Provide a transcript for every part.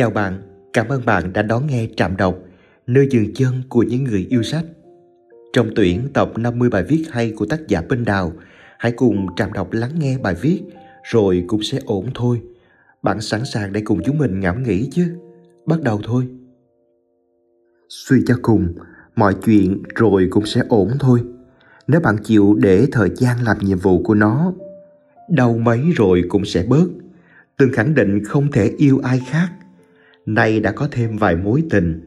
Chào bạn, cảm ơn bạn đã đón nghe Trạm Đọc, nơi dừng chân của những người yêu sách. Trong tuyển tập 50 bài viết hay của tác giả bên Đào, hãy cùng Trạm Đọc lắng nghe bài viết rồi cũng sẽ ổn thôi. Bạn sẵn sàng để cùng chúng mình ngẫm nghĩ chứ? Bắt đầu thôi. Suy cho cùng, mọi chuyện rồi cũng sẽ ổn thôi. Nếu bạn chịu để thời gian làm nhiệm vụ của nó, đau mấy rồi cũng sẽ bớt. Từng khẳng định không thể yêu ai khác nay đã có thêm vài mối tình.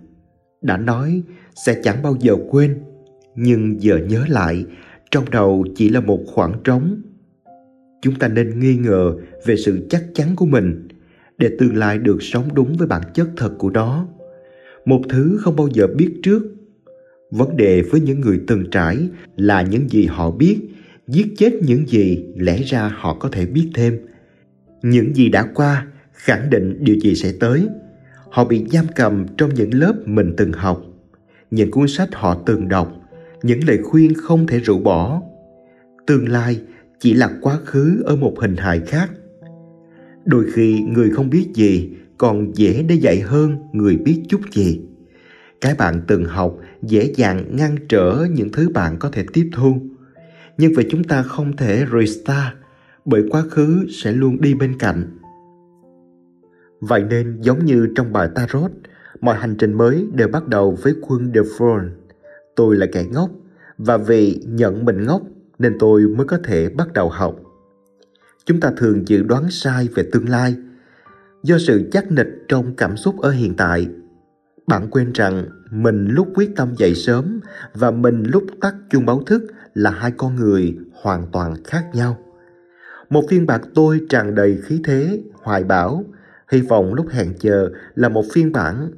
Đã nói sẽ chẳng bao giờ quên, nhưng giờ nhớ lại, trong đầu chỉ là một khoảng trống. Chúng ta nên nghi ngờ về sự chắc chắn của mình để tương lai được sống đúng với bản chất thật của nó. Một thứ không bao giờ biết trước. Vấn đề với những người từng trải là những gì họ biết, giết chết những gì lẽ ra họ có thể biết thêm. Những gì đã qua khẳng định điều gì sẽ tới họ bị giam cầm trong những lớp mình từng học. Những cuốn sách họ từng đọc, những lời khuyên không thể rũ bỏ. Tương lai chỉ là quá khứ ở một hình hài khác. Đôi khi người không biết gì còn dễ để dạy hơn người biết chút gì. Cái bạn từng học dễ dàng ngăn trở những thứ bạn có thể tiếp thu. Nhưng vì chúng ta không thể restart, bởi quá khứ sẽ luôn đi bên cạnh. Vậy nên giống như trong bài Tarot, mọi hành trình mới đều bắt đầu với quân De Front. Tôi là kẻ ngốc, và vì nhận mình ngốc nên tôi mới có thể bắt đầu học. Chúng ta thường dự đoán sai về tương lai do sự chắc nịch trong cảm xúc ở hiện tại. Bạn quên rằng mình lúc quyết tâm dậy sớm và mình lúc tắt chuông báo thức là hai con người hoàn toàn khác nhau. Một phiên bản tôi tràn đầy khí thế, hoài bão, Hy vọng lúc hẹn giờ là một phiên bản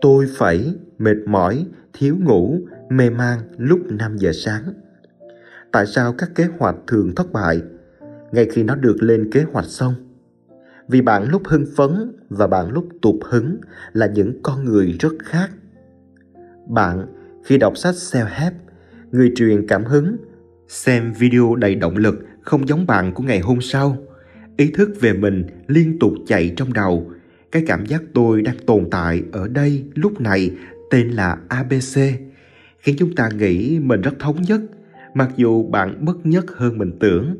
tôi phải mệt mỏi, thiếu ngủ, mê man lúc 5 giờ sáng. Tại sao các kế hoạch thường thất bại ngay khi nó được lên kế hoạch xong? Vì bạn lúc hưng phấn và bạn lúc tụt hứng là những con người rất khác. Bạn khi đọc sách self-help, người truyền cảm hứng, xem video đầy động lực không giống bạn của ngày hôm sau ý thức về mình liên tục chạy trong đầu. Cái cảm giác tôi đang tồn tại ở đây lúc này tên là abc khiến chúng ta nghĩ mình rất thống nhất, mặc dù bạn bất nhất hơn mình tưởng.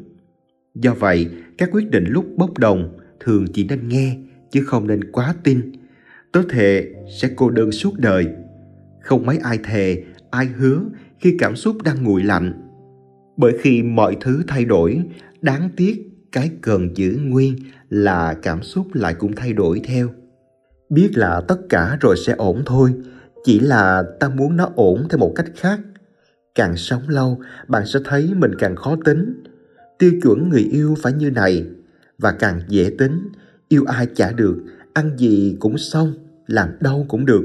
Do vậy, các quyết định lúc bốc đồng thường chỉ nên nghe, chứ không nên quá tin. Tớ thề sẽ cô đơn suốt đời. Không mấy ai thề, ai hứa khi cảm xúc đang nguội lạnh. Bởi khi mọi thứ thay đổi, đáng tiếc cái cần giữ nguyên là cảm xúc lại cũng thay đổi theo. Biết là tất cả rồi sẽ ổn thôi, chỉ là ta muốn nó ổn theo một cách khác. Càng sống lâu, bạn sẽ thấy mình càng khó tính. Tiêu chuẩn người yêu phải như này, và càng dễ tính. Yêu ai chả được, ăn gì cũng xong, làm đâu cũng được.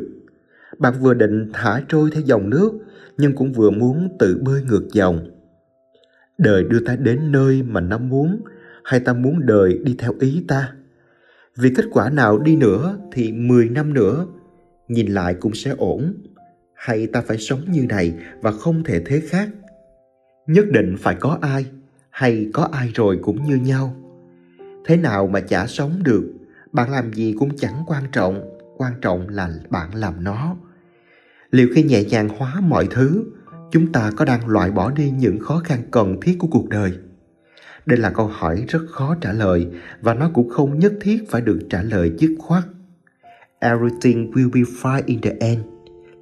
Bạn vừa định thả trôi theo dòng nước, nhưng cũng vừa muốn tự bơi ngược dòng. Đời đưa ta đến nơi mà nó muốn hay ta muốn đời đi theo ý ta? Vì kết quả nào đi nữa thì 10 năm nữa, nhìn lại cũng sẽ ổn. Hay ta phải sống như này và không thể thế khác? Nhất định phải có ai, hay có ai rồi cũng như nhau. Thế nào mà chả sống được, bạn làm gì cũng chẳng quan trọng quan trọng là bạn làm nó. Liệu khi nhẹ nhàng hóa mọi thứ, chúng ta có đang loại bỏ đi những khó khăn cần thiết của cuộc đời? Đây là câu hỏi rất khó trả lời và nó cũng không nhất thiết phải được trả lời dứt khoát. Everything will be fine in the end.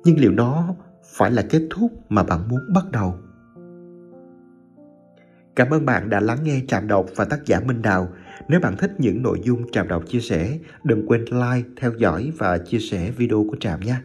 Nhưng liệu nó phải là kết thúc mà bạn muốn bắt đầu? Cảm ơn bạn đã lắng nghe Trạm Đọc và tác giả Minh Đào. Nếu bạn thích những nội dung Trạm Đọc chia sẻ, đừng quên like, theo dõi và chia sẻ video của Trạm nhé.